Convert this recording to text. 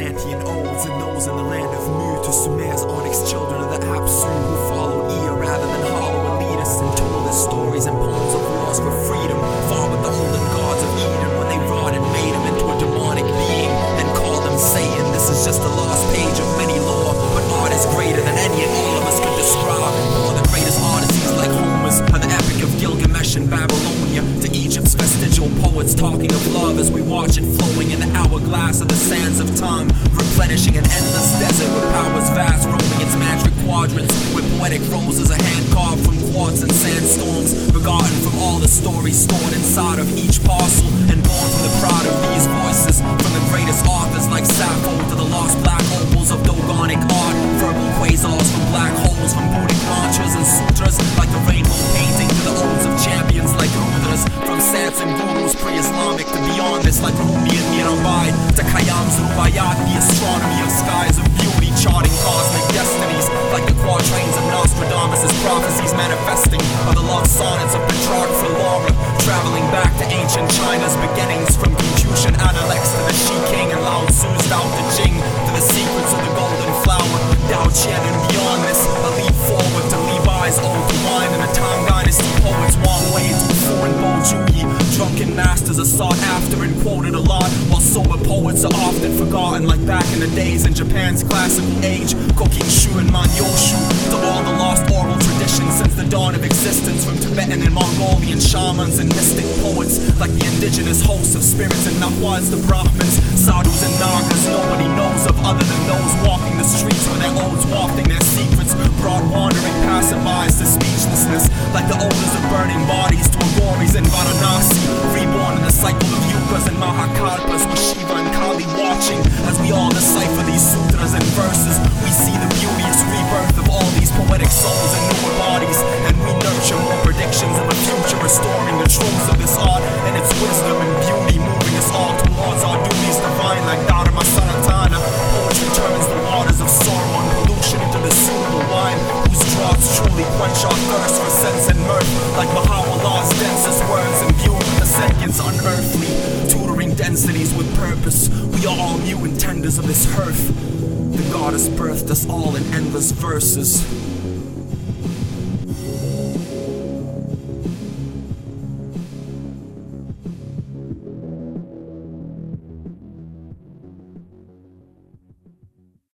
Atlantean odes and those in the land of Mu to Sumer's onyx children of the Apsu who followed Ea rather than hollow elitists and told us stories and poems of wars for freedom. Far with the olden gods poets talking of love as we watch it flowing in the hourglass of the sands of time, replenishing an endless desert with powers vast, roaming its magic quadrants with poetic roses, a hand carved from quartz and sandstorms, forgotten from all the stories stored inside of each parcel, pre-Islamic to beyond this like Rumi and Mirabai, to Khayyam's Rubaiyat, the astronomy of masters are sought after and quoted a lot, while sober poets are often forgotten, like back in the days in Japan's classical age, Kokinshu and Manyoshu, to all the lost oral traditions since the dawn of existence, from Tibetan and Mongolian shamans and mystic poets, like the indigenous hosts of spirits and Nahuas, the Brahmins, Sadhus and Nagas, nobody knows of other than those walking the streets with their odes purpose. We are all mutant tenders of this hearth. The goddess birthed us all in endless verses.